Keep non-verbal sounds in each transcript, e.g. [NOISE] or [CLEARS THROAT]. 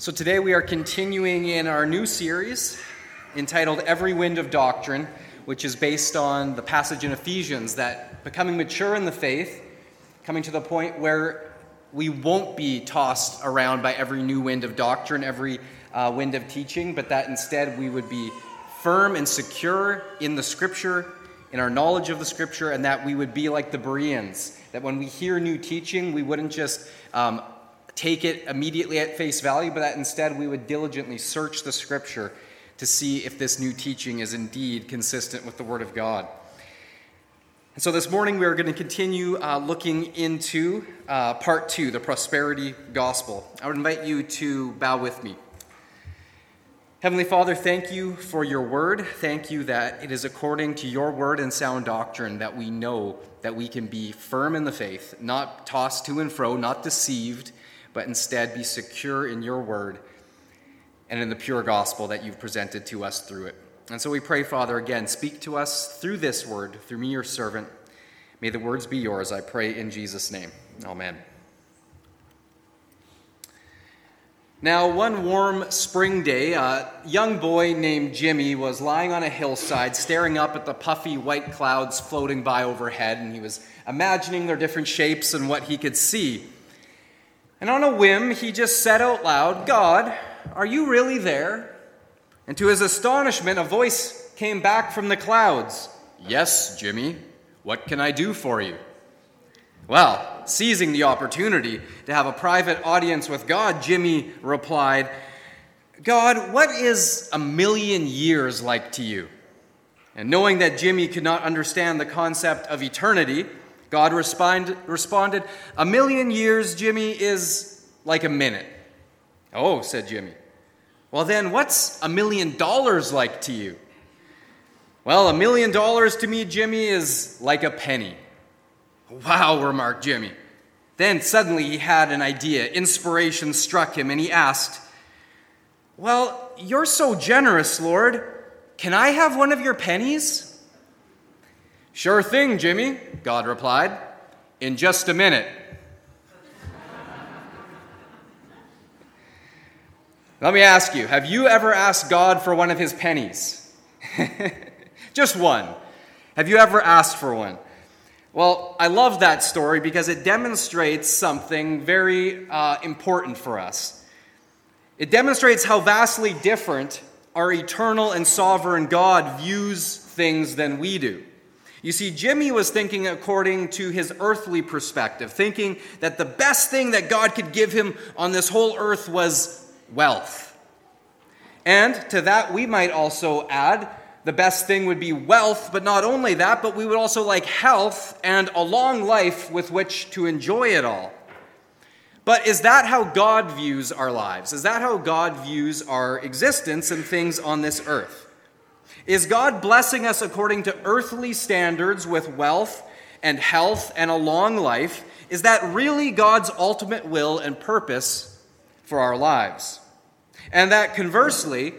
So today we are continuing in our new series entitled Every Wind of Doctrine, which is based on the passage in Ephesians that becoming mature in the faith, coming to the point where we won't be tossed around by every new wind of doctrine, every uh, wind of teaching, but that instead we would be firm and secure in the Scripture, in our knowledge of the Scripture, and that we would be like the Bereans, that when we hear new teaching, we wouldn't just um, take it immediately at face value, but that instead we would diligently search the scripture to see if this new teaching is indeed consistent with the Word of God. And so this morning we are going to continue uh, looking into uh, part two, the prosperity gospel. I would invite you to bow with me. Heavenly Father, thank you for your word. Thank you that it is according to your word and sound doctrine that we know that we can be firm in the faith, not tossed to and fro, not deceived, but instead be secure in your word and in the pure gospel that you've presented to us through it. And so we pray, Father, again, speak to us through this word, through me, your servant. May the words be yours, I pray in Jesus' name. Amen. Now, one warm spring day, a young boy named Jimmy was lying on a hillside staring up at the puffy white clouds floating by overhead, and he was imagining their different shapes and what he could see. And on a whim, he just said out loud, God, are you really there? And to his astonishment, a voice came back from the clouds Yes, Jimmy, what can I do for you? Well, seizing the opportunity to have a private audience with God, Jimmy replied, God, what is a million years like to you? And knowing that Jimmy could not understand the concept of eternity, God respond, responded, A million years, Jimmy, is like a minute. Oh, said Jimmy. Well, then, what's a million dollars like to you? Well, a million dollars to me, Jimmy, is like a penny. Wow, remarked Jimmy. Then suddenly he had an idea. Inspiration struck him, and he asked, Well, you're so generous, Lord. Can I have one of your pennies? Sure thing, Jimmy, God replied. In just a minute. Let me ask you have you ever asked God for one of his pennies? [LAUGHS] just one. Have you ever asked for one? Well, I love that story because it demonstrates something very uh, important for us. It demonstrates how vastly different our eternal and sovereign God views things than we do. You see, Jimmy was thinking according to his earthly perspective, thinking that the best thing that God could give him on this whole earth was wealth. And to that, we might also add the best thing would be wealth, but not only that, but we would also like health and a long life with which to enjoy it all. But is that how God views our lives? Is that how God views our existence and things on this earth? Is God blessing us according to earthly standards with wealth and health and a long life? Is that really God's ultimate will and purpose for our lives? And that conversely,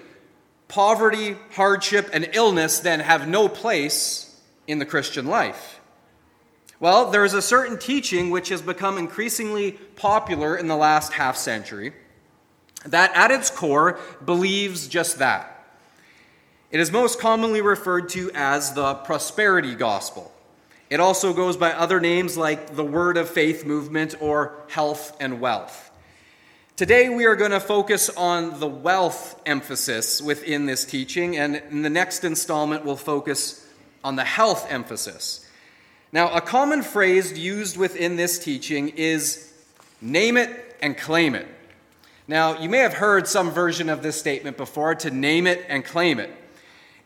poverty, hardship, and illness then have no place in the Christian life. Well, there is a certain teaching which has become increasingly popular in the last half century that at its core believes just that. It is most commonly referred to as the prosperity gospel. It also goes by other names like the Word of Faith movement or health and wealth. Today, we are going to focus on the wealth emphasis within this teaching, and in the next installment, we'll focus on the health emphasis. Now, a common phrase used within this teaching is name it and claim it. Now, you may have heard some version of this statement before to name it and claim it.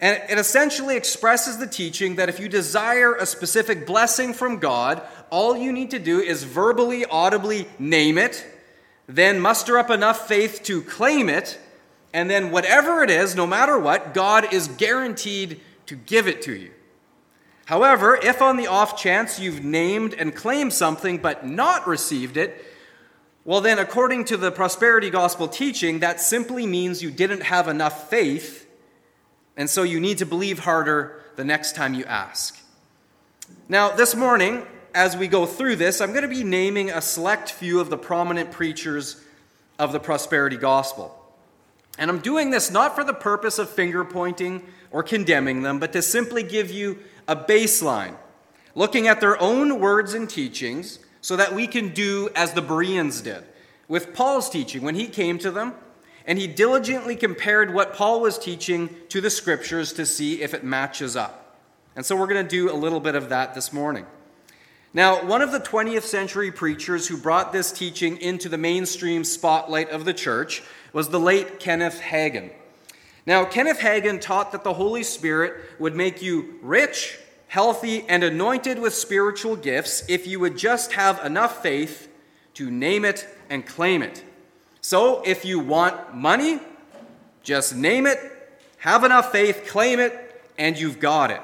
And it essentially expresses the teaching that if you desire a specific blessing from God, all you need to do is verbally, audibly name it, then muster up enough faith to claim it, and then whatever it is, no matter what, God is guaranteed to give it to you. However, if on the off chance you've named and claimed something but not received it, well, then, according to the prosperity gospel teaching, that simply means you didn't have enough faith and so you need to believe harder the next time you ask. Now, this morning, as we go through this, I'm going to be naming a select few of the prominent preachers of the prosperity gospel. And I'm doing this not for the purpose of finger pointing or condemning them, but to simply give you a baseline, looking at their own words and teachings so that we can do as the Bereans did with Paul's teaching when he came to them and he diligently compared what Paul was teaching to the scriptures to see if it matches up. And so we're going to do a little bit of that this morning. Now, one of the 20th century preachers who brought this teaching into the mainstream spotlight of the church was the late Kenneth Hagin. Now, Kenneth Hagin taught that the Holy Spirit would make you rich, healthy, and anointed with spiritual gifts if you would just have enough faith to name it and claim it. So, if you want money, just name it, have enough faith, claim it, and you've got it.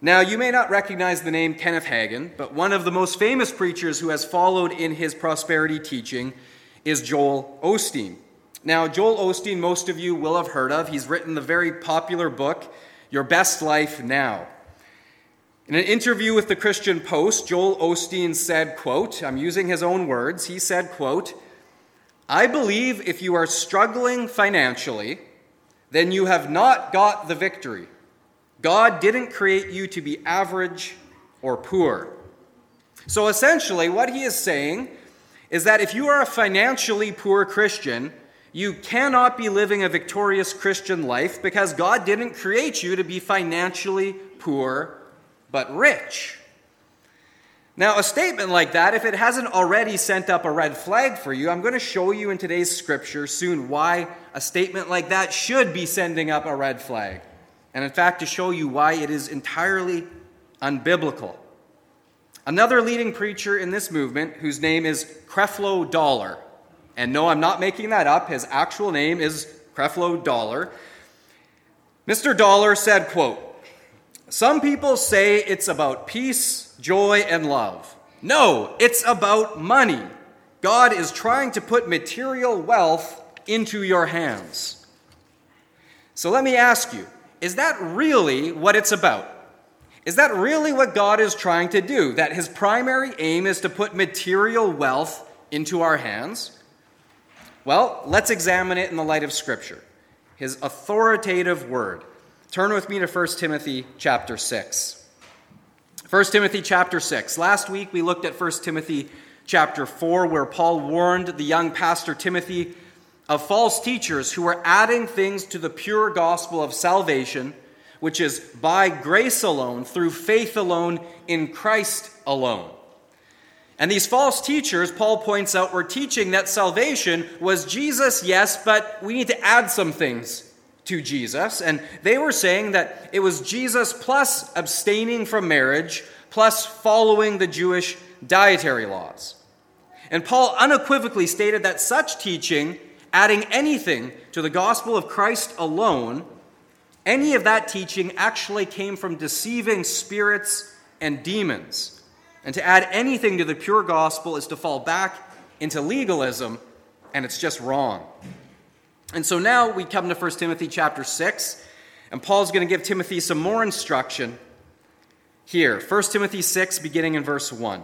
Now, you may not recognize the name Kenneth Hagin, but one of the most famous preachers who has followed in his prosperity teaching is Joel Osteen. Now, Joel Osteen, most of you will have heard of. He's written the very popular book, Your Best Life Now. In an interview with the Christian Post, Joel Osteen said, quote, I'm using his own words, he said, quote, I believe if you are struggling financially, then you have not got the victory. God didn't create you to be average or poor. So essentially, what he is saying is that if you are a financially poor Christian, you cannot be living a victorious Christian life because God didn't create you to be financially poor but rich. Now, a statement like that, if it hasn't already sent up a red flag for you, I'm going to show you in today's scripture soon why a statement like that should be sending up a red flag and in fact to show you why it is entirely unbiblical. Another leading preacher in this movement, whose name is Creflo Dollar, and no, I'm not making that up, his actual name is Creflo Dollar. Mr. Dollar said, quote, Some people say it's about peace, joy, and love. No, it's about money. God is trying to put material wealth into your hands. So let me ask you is that really what it's about? Is that really what God is trying to do? That his primary aim is to put material wealth into our hands? Well, let's examine it in the light of Scripture, his authoritative word. Turn with me to 1 Timothy chapter 6. 1 Timothy chapter 6. Last week we looked at 1 Timothy chapter 4, where Paul warned the young pastor Timothy of false teachers who were adding things to the pure gospel of salvation, which is by grace alone, through faith alone, in Christ alone. And these false teachers, Paul points out, were teaching that salvation was Jesus, yes, but we need to add some things to Jesus. And they were saying that it was Jesus plus abstaining from marriage, plus following the Jewish dietary laws. And Paul unequivocally stated that such teaching adding anything to the gospel of Christ alone, any of that teaching actually came from deceiving spirits and demons. And to add anything to the pure gospel is to fall back into legalism, and it's just wrong. And so now we come to 1 Timothy chapter 6, and Paul's going to give Timothy some more instruction here. 1 Timothy 6, beginning in verse 1.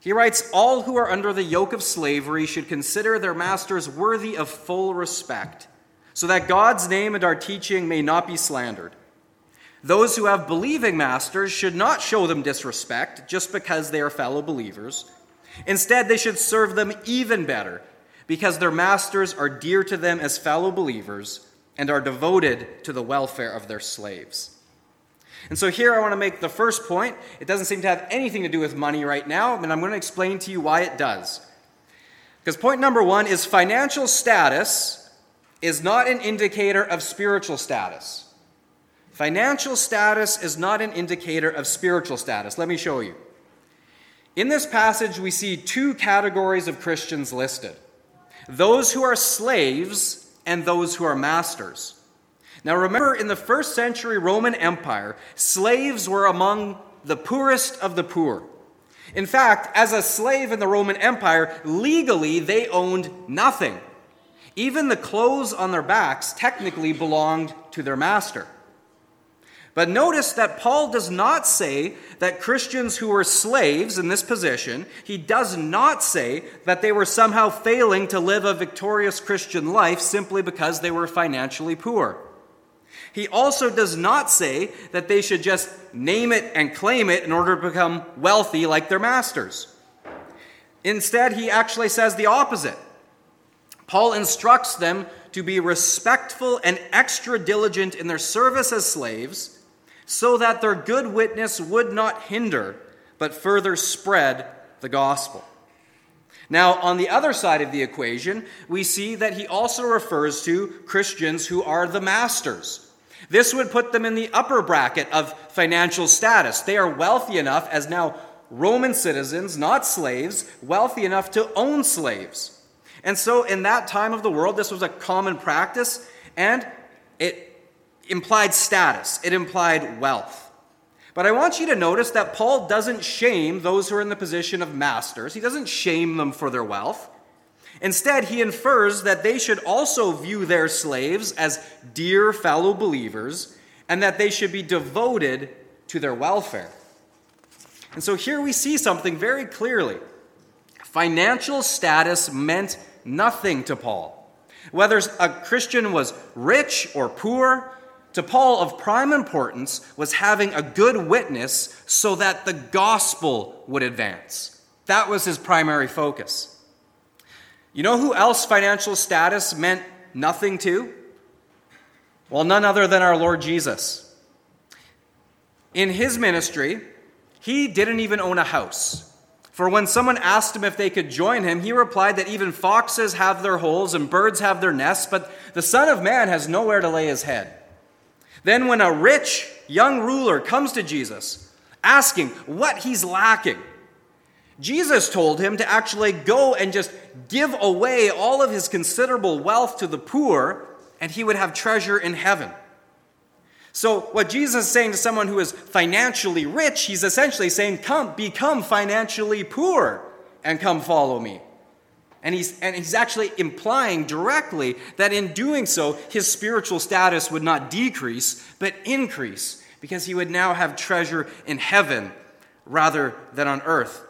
He writes, All who are under the yoke of slavery should consider their masters worthy of full respect, so that God's name and our teaching may not be slandered. Those who have believing masters should not show them disrespect just because they are fellow believers. Instead, they should serve them even better, because their masters are dear to them as fellow believers and are devoted to the welfare of their slaves. And so here I want to make the first point. It doesn't seem to have anything to do with money right now, and I'm going to explain to you why it does. Because point number one is financial status is not an indicator of spiritual status. Financial status is not an indicator of spiritual status. Let me show you. In this passage, we see two categories of Christians listed those who are slaves and those who are masters. Now remember, in the first century Roman Empire, slaves were among the poorest of the poor. In fact, as a slave in the Roman Empire, legally they owned nothing. Even the clothes on their backs technically belonged to their master. But notice that Paul does not say that Christians who were slaves in this position, he does not say that they were somehow failing to live a victorious Christian life simply because they were financially poor. He also does not say that they should just name it and claim it in order to become wealthy like their masters. Instead, he actually says the opposite. Paul instructs them to be respectful and extra diligent in their service as slaves so that their good witness would not hinder, but further spread the gospel. Now, on the other side of the equation, we see that he also refers to Christians who are the masters. This would put them in the upper bracket of financial status. They are wealthy enough, as now Roman citizens, not slaves, wealthy enough to own slaves. And so, in that time of the world, this was a common practice, and it implied status, it implied wealth. But I want you to notice that Paul doesn't shame those who are in the position of masters, he doesn't shame them for their wealth. Instead, he infers that they should also view their slaves as dear fellow believers and that they should be devoted to their welfare. And so here we see something very clearly. Financial status meant nothing to Paul. Whether a Christian was rich or poor, to Paul of prime importance was having a good witness so that the gospel would advance. That was his primary focus. You know who else financial status meant nothing to? Well, none other than our Lord Jesus. In his ministry, he didn't even own a house. For when someone asked him if they could join him, he replied that even foxes have their holes and birds have their nests, but the Son of Man has nowhere to lay his head. Then, when a rich young ruler comes to Jesus asking what he's lacking, Jesus told him to actually go and just give away all of his considerable wealth to the poor, and he would have treasure in heaven. So, what Jesus is saying to someone who is financially rich, he's essentially saying, Come, become financially poor and come follow me. And he's, and he's actually implying directly that in doing so, his spiritual status would not decrease, but increase, because he would now have treasure in heaven rather than on earth.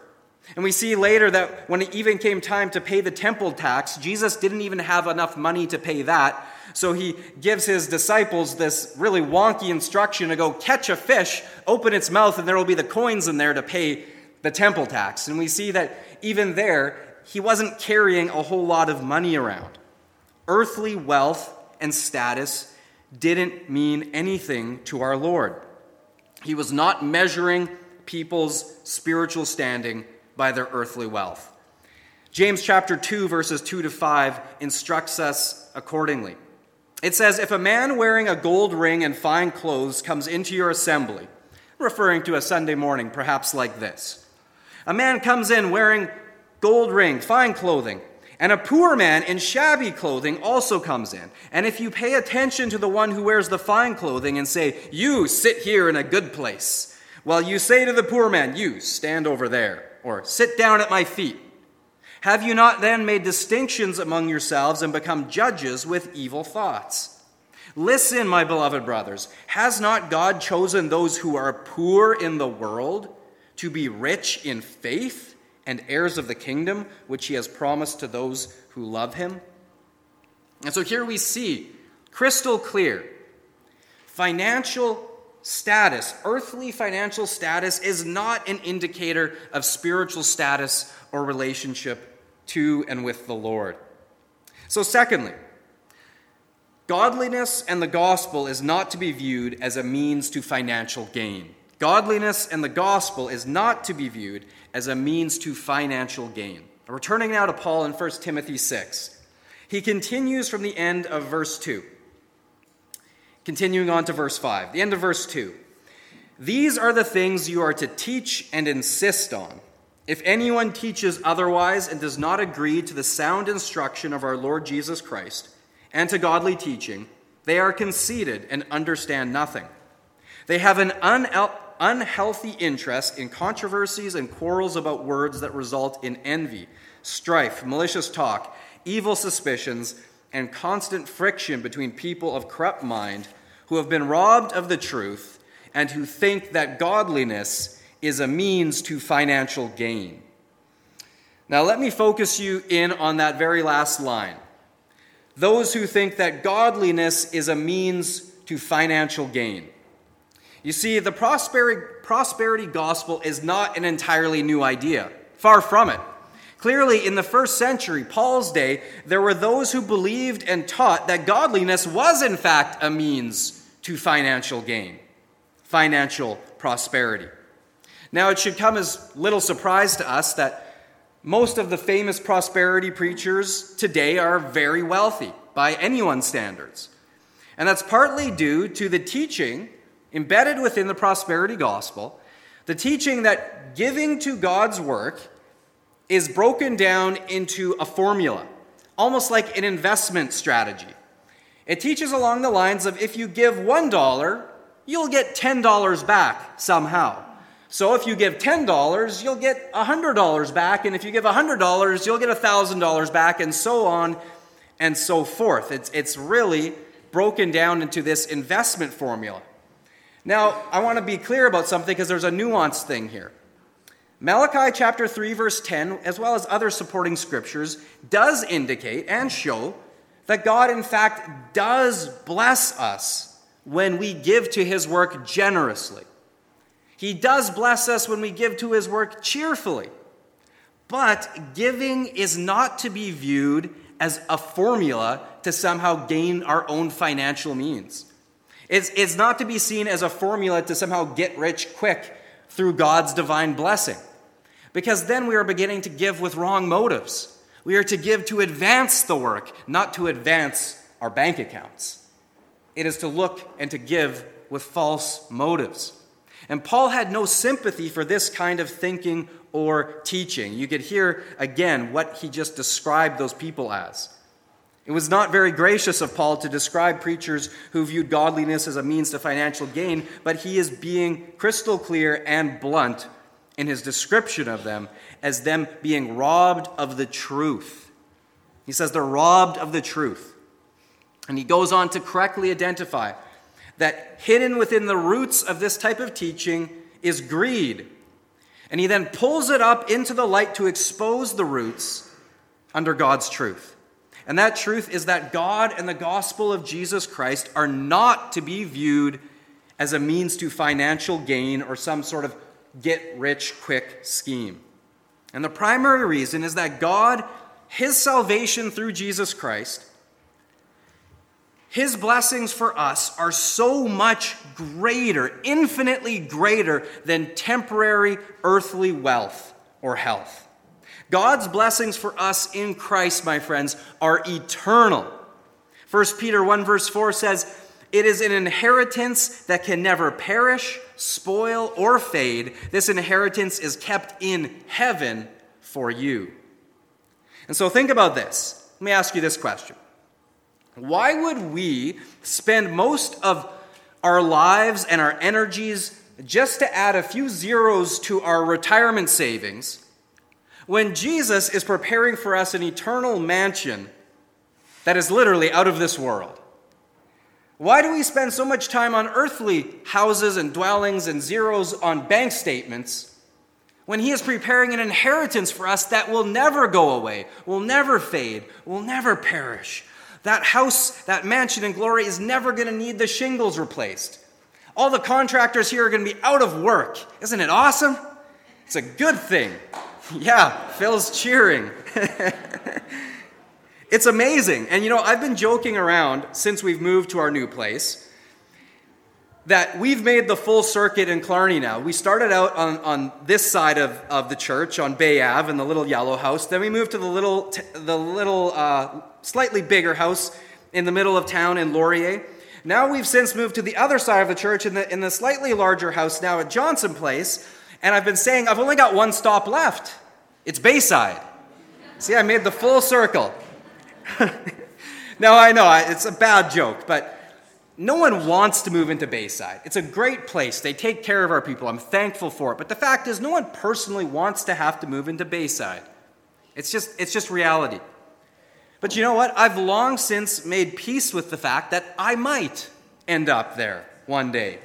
And we see later that when it even came time to pay the temple tax, Jesus didn't even have enough money to pay that. So he gives his disciples this really wonky instruction to go catch a fish, open its mouth, and there will be the coins in there to pay the temple tax. And we see that even there, he wasn't carrying a whole lot of money around. Earthly wealth and status didn't mean anything to our Lord. He was not measuring people's spiritual standing by their earthly wealth. James chapter 2 verses 2 to 5 instructs us accordingly. It says, If a man wearing a gold ring and fine clothes comes into your assembly, referring to a Sunday morning, perhaps like this. A man comes in wearing gold ring, fine clothing. And a poor man in shabby clothing also comes in. And if you pay attention to the one who wears the fine clothing and say, You sit here in a good place, while you say to the poor man, You stand over there, or sit down at my feet, have you not then made distinctions among yourselves and become judges with evil thoughts? Listen, my beloved brothers, has not God chosen those who are poor in the world to be rich in faith? And heirs of the kingdom which he has promised to those who love him. And so here we see crystal clear financial status, earthly financial status, is not an indicator of spiritual status or relationship to and with the Lord. So, secondly, godliness and the gospel is not to be viewed as a means to financial gain. Godliness and the gospel is not to be viewed as a means to financial gain. Returning now to Paul in 1 Timothy 6, he continues from the end of verse 2. Continuing on to verse 5, the end of verse 2. These are the things you are to teach and insist on. If anyone teaches otherwise and does not agree to the sound instruction of our Lord Jesus Christ and to godly teaching, they are conceited and understand nothing. They have an unel- unhealthy interest in controversies and quarrels about words that result in envy, strife, malicious talk, evil suspicions, and constant friction between people of corrupt mind who have been robbed of the truth and who think that godliness is a means to financial gain. Now, let me focus you in on that very last line. Those who think that godliness is a means to financial gain. You see, the prosperity, gospel is not an entirely new idea. Far from it. Clearly, in the first century, Paul's day, there were those who believed and taught that godliness was, in fact, a means to financial gain, financial prosperity. Now, it should come as little surprise to us that most of the famous prosperity preachers today are very wealthy by anyone's standards. And that's partly due to the teaching embedded within the prosperity gospel, the teaching that giving to God's work is broken down into a formula, almost like an investment strategy. It teaches along the lines of if you give $1, you'll get $10 back somehow. So if you give $10, you'll get $100 back, and if you give $100, you'll get $1,000 back, and so on and so forth. It's, it's really broken down into this investment formula. Now, I want to be clear about something because there's a nuanced thing here. Malachi chapter 3 verse 10 as well as other supporting scriptures does indicate and show that God in fact does bless us when we give to his work generously. He does bless us when we give to his work cheerfully. But giving is not to be viewed as a formula to somehow gain our own financial means. It's, it's not to be seen as a formula to somehow get rich quick through God's divine blessing. Because then we are beginning to give with wrong motives. We are to give to advance the work, not to advance our bank accounts. It is to look and to give with false motives. And Paul had no sympathy for this kind of thinking or teaching. You could hear again what he just described those people as. It was not very gracious of Paul to describe preachers who viewed godliness as a means to financial gain, but he is being crystal clear and blunt in his description of them as them being robbed of the truth. He says they're robbed of the truth. And he goes on to correctly identify that hidden within the roots of this type of teaching is greed. And he then pulls it up into the light to expose the roots under God's truth. And that truth is that God and the gospel of Jesus Christ are not to be viewed as a means to financial gain or some sort of get rich quick scheme. And the primary reason is that God, His salvation through Jesus Christ, His blessings for us are so much greater, infinitely greater than temporary earthly wealth or health. God's blessings for us in Christ, my friends, are eternal. 1 Peter 1, verse 4 says, It is an inheritance that can never perish, spoil, or fade. This inheritance is kept in heaven for you. And so think about this. Let me ask you this question Why would we spend most of our lives and our energies just to add a few zeros to our retirement savings? When Jesus is preparing for us an eternal mansion that is literally out of this world? Why do we spend so much time on earthly houses and dwellings and zeros on bank statements when He is preparing an inheritance for us that will never go away, will never fade, will never perish? That house, that mansion in glory is never going to need the shingles replaced. All the contractors here are going to be out of work. Isn't it awesome? It's a good thing. [LAUGHS] Yeah, Phil's cheering. [LAUGHS] it's amazing. And you know, I've been joking around since we've moved to our new place that we've made the full circuit in Clarny now. We started out on, on this side of, of the church on Bay Ave in the little yellow house. Then we moved to the little, the little uh, slightly bigger house in the middle of town in Laurier. Now we've since moved to the other side of the church in the, in the slightly larger house now at Johnson Place. And I've been saying, I've only got one stop left. It's Bayside. See, I made the full circle. [LAUGHS] now, I know it's a bad joke, but no one wants to move into Bayside. It's a great place. They take care of our people. I'm thankful for it. But the fact is, no one personally wants to have to move into Bayside. It's just, it's just reality. But you know what? I've long since made peace with the fact that I might end up there one day.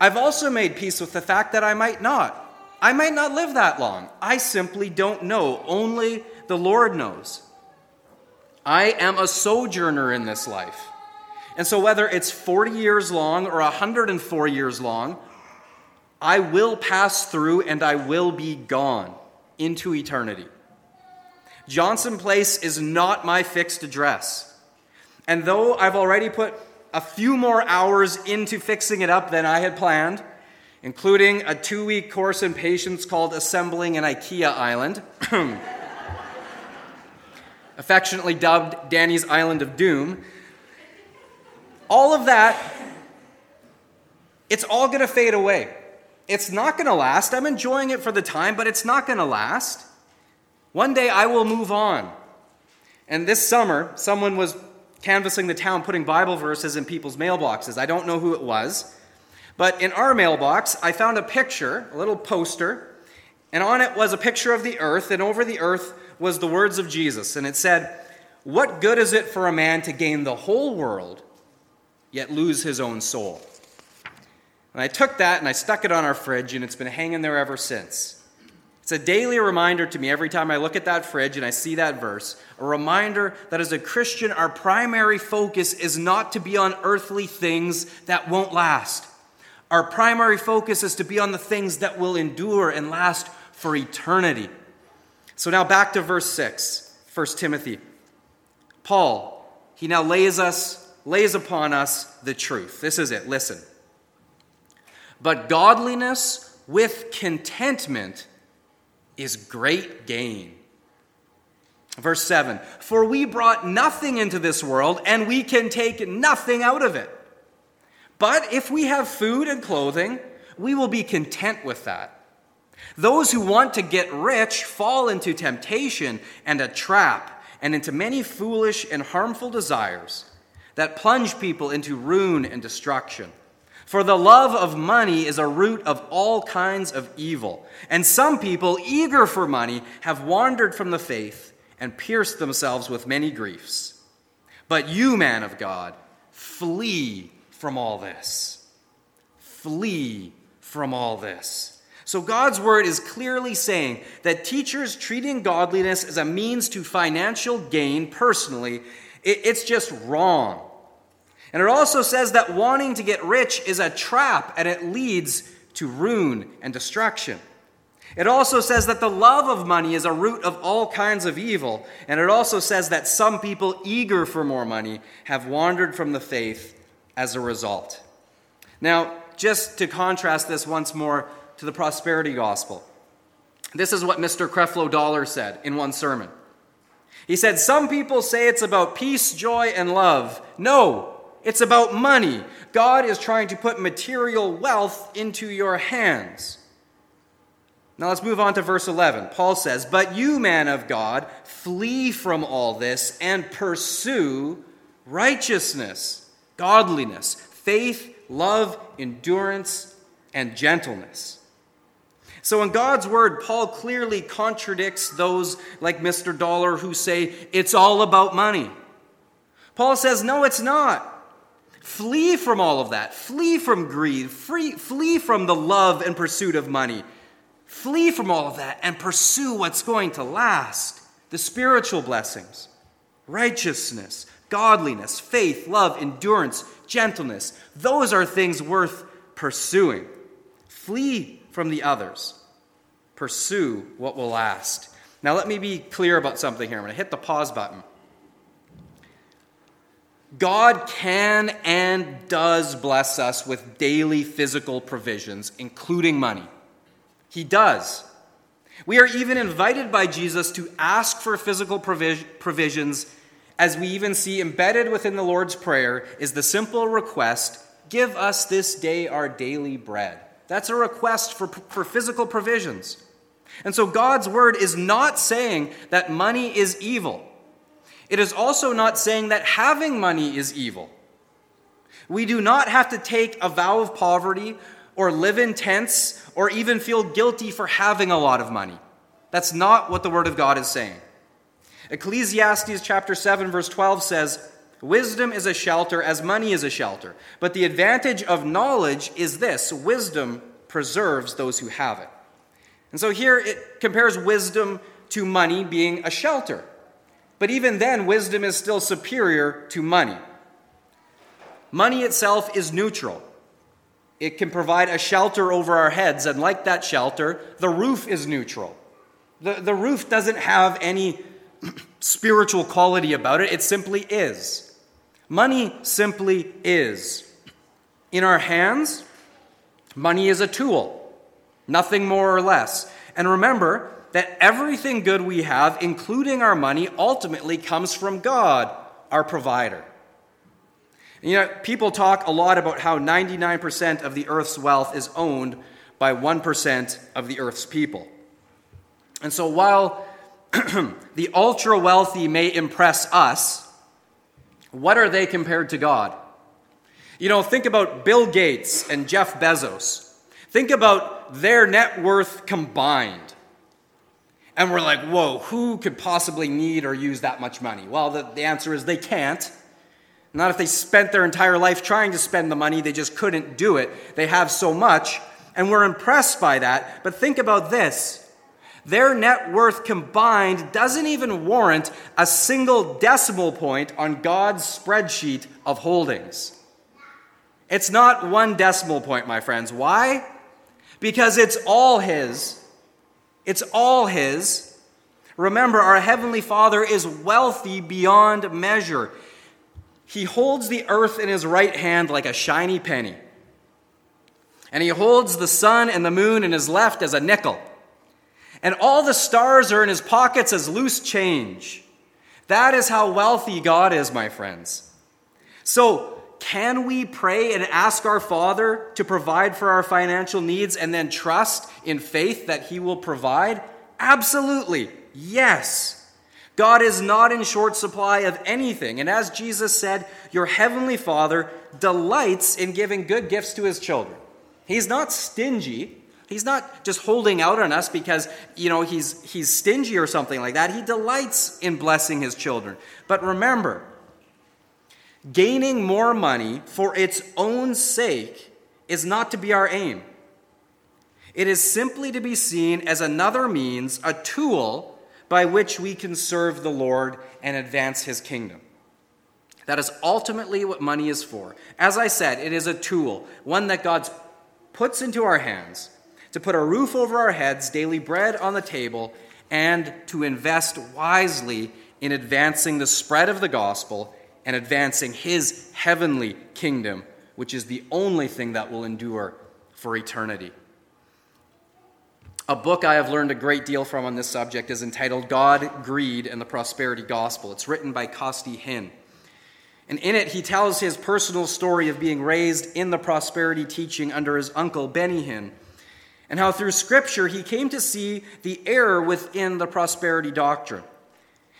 I've also made peace with the fact that I might not. I might not live that long. I simply don't know. Only the Lord knows. I am a sojourner in this life. And so, whether it's 40 years long or 104 years long, I will pass through and I will be gone into eternity. Johnson Place is not my fixed address. And though I've already put a few more hours into fixing it up than I had planned, including a two week course in patience called Assembling an IKEA Island, [CLEARS THROAT] affectionately dubbed Danny's Island of Doom, all of that, it's all going to fade away. It's not going to last. I'm enjoying it for the time, but it's not going to last. One day I will move on. And this summer, someone was canvassing the town putting Bible verses in people's mailboxes. I don't know who it was, but in our mailbox, I found a picture, a little poster, and on it was a picture of the earth, and over the earth was the words of Jesus. And it said, What good is it for a man to gain the whole world, yet lose his own soul? And I took that and I stuck it on our fridge, and it's been hanging there ever since. It's a daily reminder to me every time I look at that fridge and I see that verse, a reminder that as a Christian, our primary focus is not to be on earthly things that won't last. Our primary focus is to be on the things that will endure and last for eternity. So now back to verse 6, 1 Timothy. Paul, he now lays us lays upon us the truth. This is it. Listen. But godliness with contentment is great gain. Verse 7 For we brought nothing into this world, and we can take nothing out of it. But if we have food and clothing, we will be content with that. Those who want to get rich fall into temptation and a trap, and into many foolish and harmful desires that plunge people into ruin and destruction. For the love of money is a root of all kinds of evil. And some people, eager for money, have wandered from the faith and pierced themselves with many griefs. But you, man of God, flee from all this. Flee from all this. So, God's word is clearly saying that teachers treating godliness as a means to financial gain personally, it's just wrong. And it also says that wanting to get rich is a trap and it leads to ruin and destruction. It also says that the love of money is a root of all kinds of evil. And it also says that some people eager for more money have wandered from the faith as a result. Now, just to contrast this once more to the prosperity gospel, this is what Mr. Creflo Dollar said in one sermon. He said, Some people say it's about peace, joy, and love. No, it's about money. God is trying to put material wealth into your hands. Now let's move on to verse 11. Paul says, But you, man of God, flee from all this and pursue righteousness, godliness, faith, love, endurance, and gentleness. So, in God's word, Paul clearly contradicts those like Mr. Dollar who say it's all about money. Paul says, no, it's not. Flee from all of that. Flee from greed. Free, flee from the love and pursuit of money. Flee from all of that and pursue what's going to last the spiritual blessings, righteousness, godliness, faith, love, endurance, gentleness. Those are things worth pursuing. Flee from the others. Pursue what will last. Now, let me be clear about something here. I'm going to hit the pause button. God can and does bless us with daily physical provisions, including money. He does. We are even invited by Jesus to ask for physical provisions, as we even see embedded within the Lord's Prayer is the simple request Give us this day our daily bread. That's a request for, for physical provisions. And so God's word is not saying that money is evil. It is also not saying that having money is evil. We do not have to take a vow of poverty or live in tents or even feel guilty for having a lot of money. That's not what the Word of God is saying. Ecclesiastes chapter 7, verse 12 says, Wisdom is a shelter as money is a shelter. But the advantage of knowledge is this wisdom preserves those who have it. And so here it compares wisdom to money being a shelter. But even then, wisdom is still superior to money. Money itself is neutral. It can provide a shelter over our heads, and like that shelter, the roof is neutral. The, the roof doesn't have any [CLEARS THROAT] spiritual quality about it, it simply is. Money simply is. In our hands, money is a tool, nothing more or less. And remember that everything good we have, including our money, ultimately comes from God, our provider. You know, people talk a lot about how 99% of the earth's wealth is owned by 1% of the earth's people. And so while [CLEARS THROAT] the ultra wealthy may impress us, what are they compared to God? You know, think about Bill Gates and Jeff Bezos. Think about their net worth combined. And we're like, whoa, who could possibly need or use that much money? Well, the, the answer is they can't. Not if they spent their entire life trying to spend the money, they just couldn't do it. They have so much, and we're impressed by that. But think about this their net worth combined doesn't even warrant a single decimal point on God's spreadsheet of holdings. It's not one decimal point, my friends. Why? Because it's all His. It's all His. Remember, our Heavenly Father is wealthy beyond measure. He holds the earth in his right hand like a shiny penny. And he holds the sun and the moon in his left as a nickel. And all the stars are in his pockets as loose change. That is how wealthy God is, my friends. So, can we pray and ask our Father to provide for our financial needs and then trust in faith that He will provide? Absolutely, yes. God is not in short supply of anything. And as Jesus said, your heavenly Father delights in giving good gifts to his children. He's not stingy. He's not just holding out on us because, you know, he's, he's stingy or something like that. He delights in blessing his children. But remember, gaining more money for its own sake is not to be our aim. It is simply to be seen as another means, a tool by which we can serve the Lord and advance his kingdom. That is ultimately what money is for. As I said, it is a tool, one that God puts into our hands to put a roof over our heads, daily bread on the table, and to invest wisely in advancing the spread of the gospel and advancing his heavenly kingdom, which is the only thing that will endure for eternity. A book I have learned a great deal from on this subject is entitled God, Greed, and the Prosperity Gospel. It's written by Costi Hinn. And in it, he tells his personal story of being raised in the prosperity teaching under his uncle, Benny Hinn, and how through Scripture he came to see the error within the prosperity doctrine.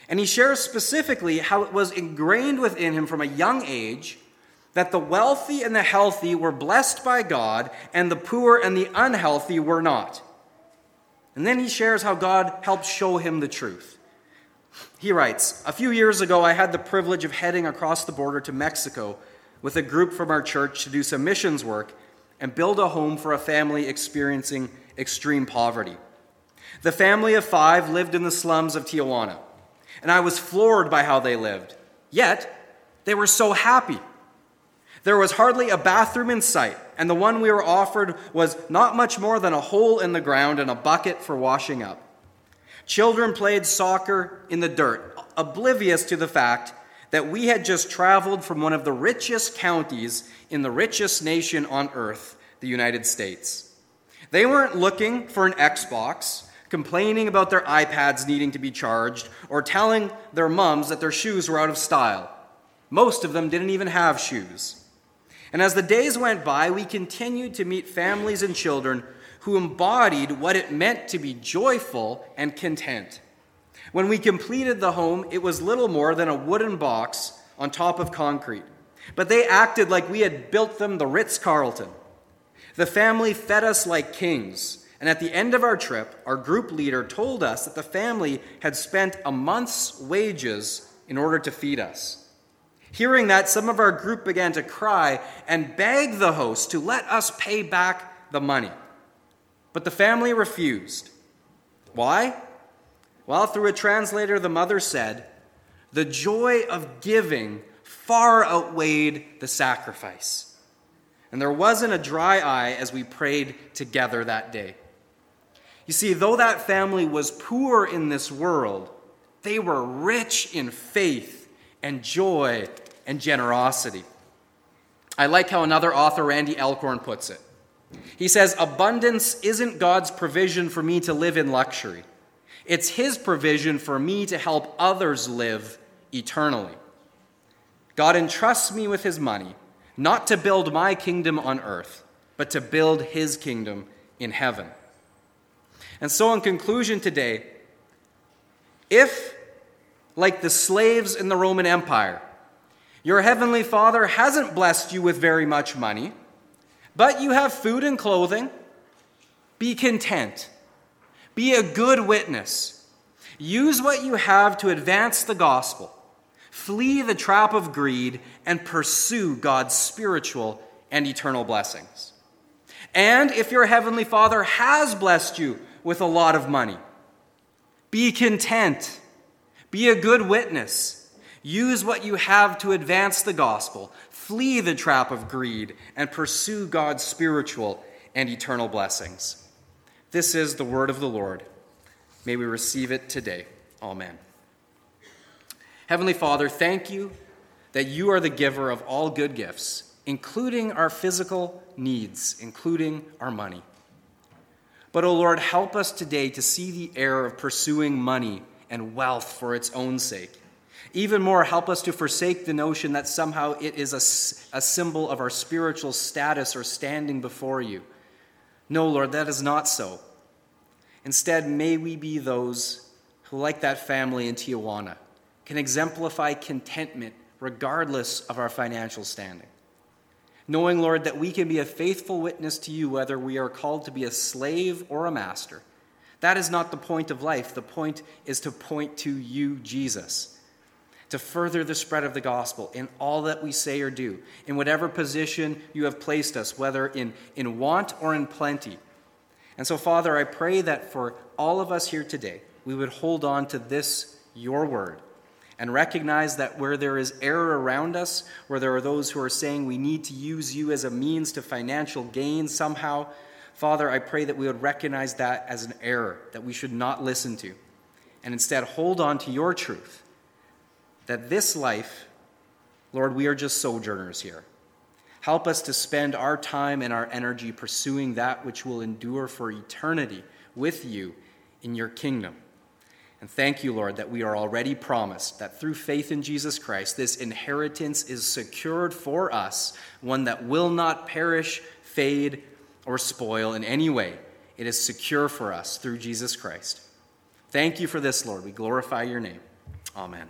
And he shares specifically how it was ingrained within him from a young age that the wealthy and the healthy were blessed by God, and the poor and the unhealthy were not. And then he shares how God helped show him the truth. He writes A few years ago, I had the privilege of heading across the border to Mexico with a group from our church to do some missions work and build a home for a family experiencing extreme poverty. The family of five lived in the slums of Tijuana, and I was floored by how they lived. Yet, they were so happy. There was hardly a bathroom in sight, and the one we were offered was not much more than a hole in the ground and a bucket for washing up. Children played soccer in the dirt, oblivious to the fact that we had just traveled from one of the richest counties in the richest nation on earth, the United States. They weren't looking for an Xbox, complaining about their iPads needing to be charged, or telling their mums that their shoes were out of style. Most of them didn't even have shoes. And as the days went by, we continued to meet families and children who embodied what it meant to be joyful and content. When we completed the home, it was little more than a wooden box on top of concrete. But they acted like we had built them the Ritz Carlton. The family fed us like kings. And at the end of our trip, our group leader told us that the family had spent a month's wages in order to feed us. Hearing that, some of our group began to cry and beg the host to let us pay back the money. But the family refused. Why? Well, through a translator, the mother said, The joy of giving far outweighed the sacrifice. And there wasn't a dry eye as we prayed together that day. You see, though that family was poor in this world, they were rich in faith and joy and generosity. I like how another author, Randy Alcorn, puts it. He says, Abundance isn't God's provision for me to live in luxury, it's His provision for me to help others live eternally. God entrusts me with His money, not to build my kingdom on earth, but to build His kingdom in heaven. And so, in conclusion today, if, like the slaves in the Roman Empire, your heavenly Father hasn't blessed you with very much money, but you have food and clothing, be content. Be a good witness. Use what you have to advance the gospel. Flee the trap of greed and pursue God's spiritual and eternal blessings. And if your heavenly Father has blessed you with a lot of money. Be content. Be a good witness. Use what you have to advance the gospel. Flee the trap of greed and pursue God's spiritual and eternal blessings. This is the word of the Lord. May we receive it today. Amen. Heavenly Father, thank you that you are the giver of all good gifts, including our physical needs, including our money. But, O oh Lord, help us today to see the error of pursuing money and wealth for its own sake. Even more, help us to forsake the notion that somehow it is a, a symbol of our spiritual status or standing before you. No, Lord, that is not so. Instead, may we be those who, like that family in Tijuana, can exemplify contentment regardless of our financial standing knowing, Lord, that we can be a faithful witness to you whether we are called to be a slave or a master. That is not the point of life. The point is to point to you, Jesus, to further the spread of the gospel in all that we say or do, in whatever position you have placed us, whether in, in want or in plenty. And so, Father, I pray that for all of us here today, we would hold on to this, your word, and recognize that where there is error around us, where there are those who are saying we need to use you as a means to financial gain somehow, Father, I pray that we would recognize that as an error that we should not listen to, and instead hold on to your truth that this life, Lord, we are just sojourners here. Help us to spend our time and our energy pursuing that which will endure for eternity with you in your kingdom. And thank you, Lord, that we are already promised that through faith in Jesus Christ, this inheritance is secured for us, one that will not perish, fade, or spoil in any way. It is secure for us through Jesus Christ. Thank you for this, Lord. We glorify your name. Amen.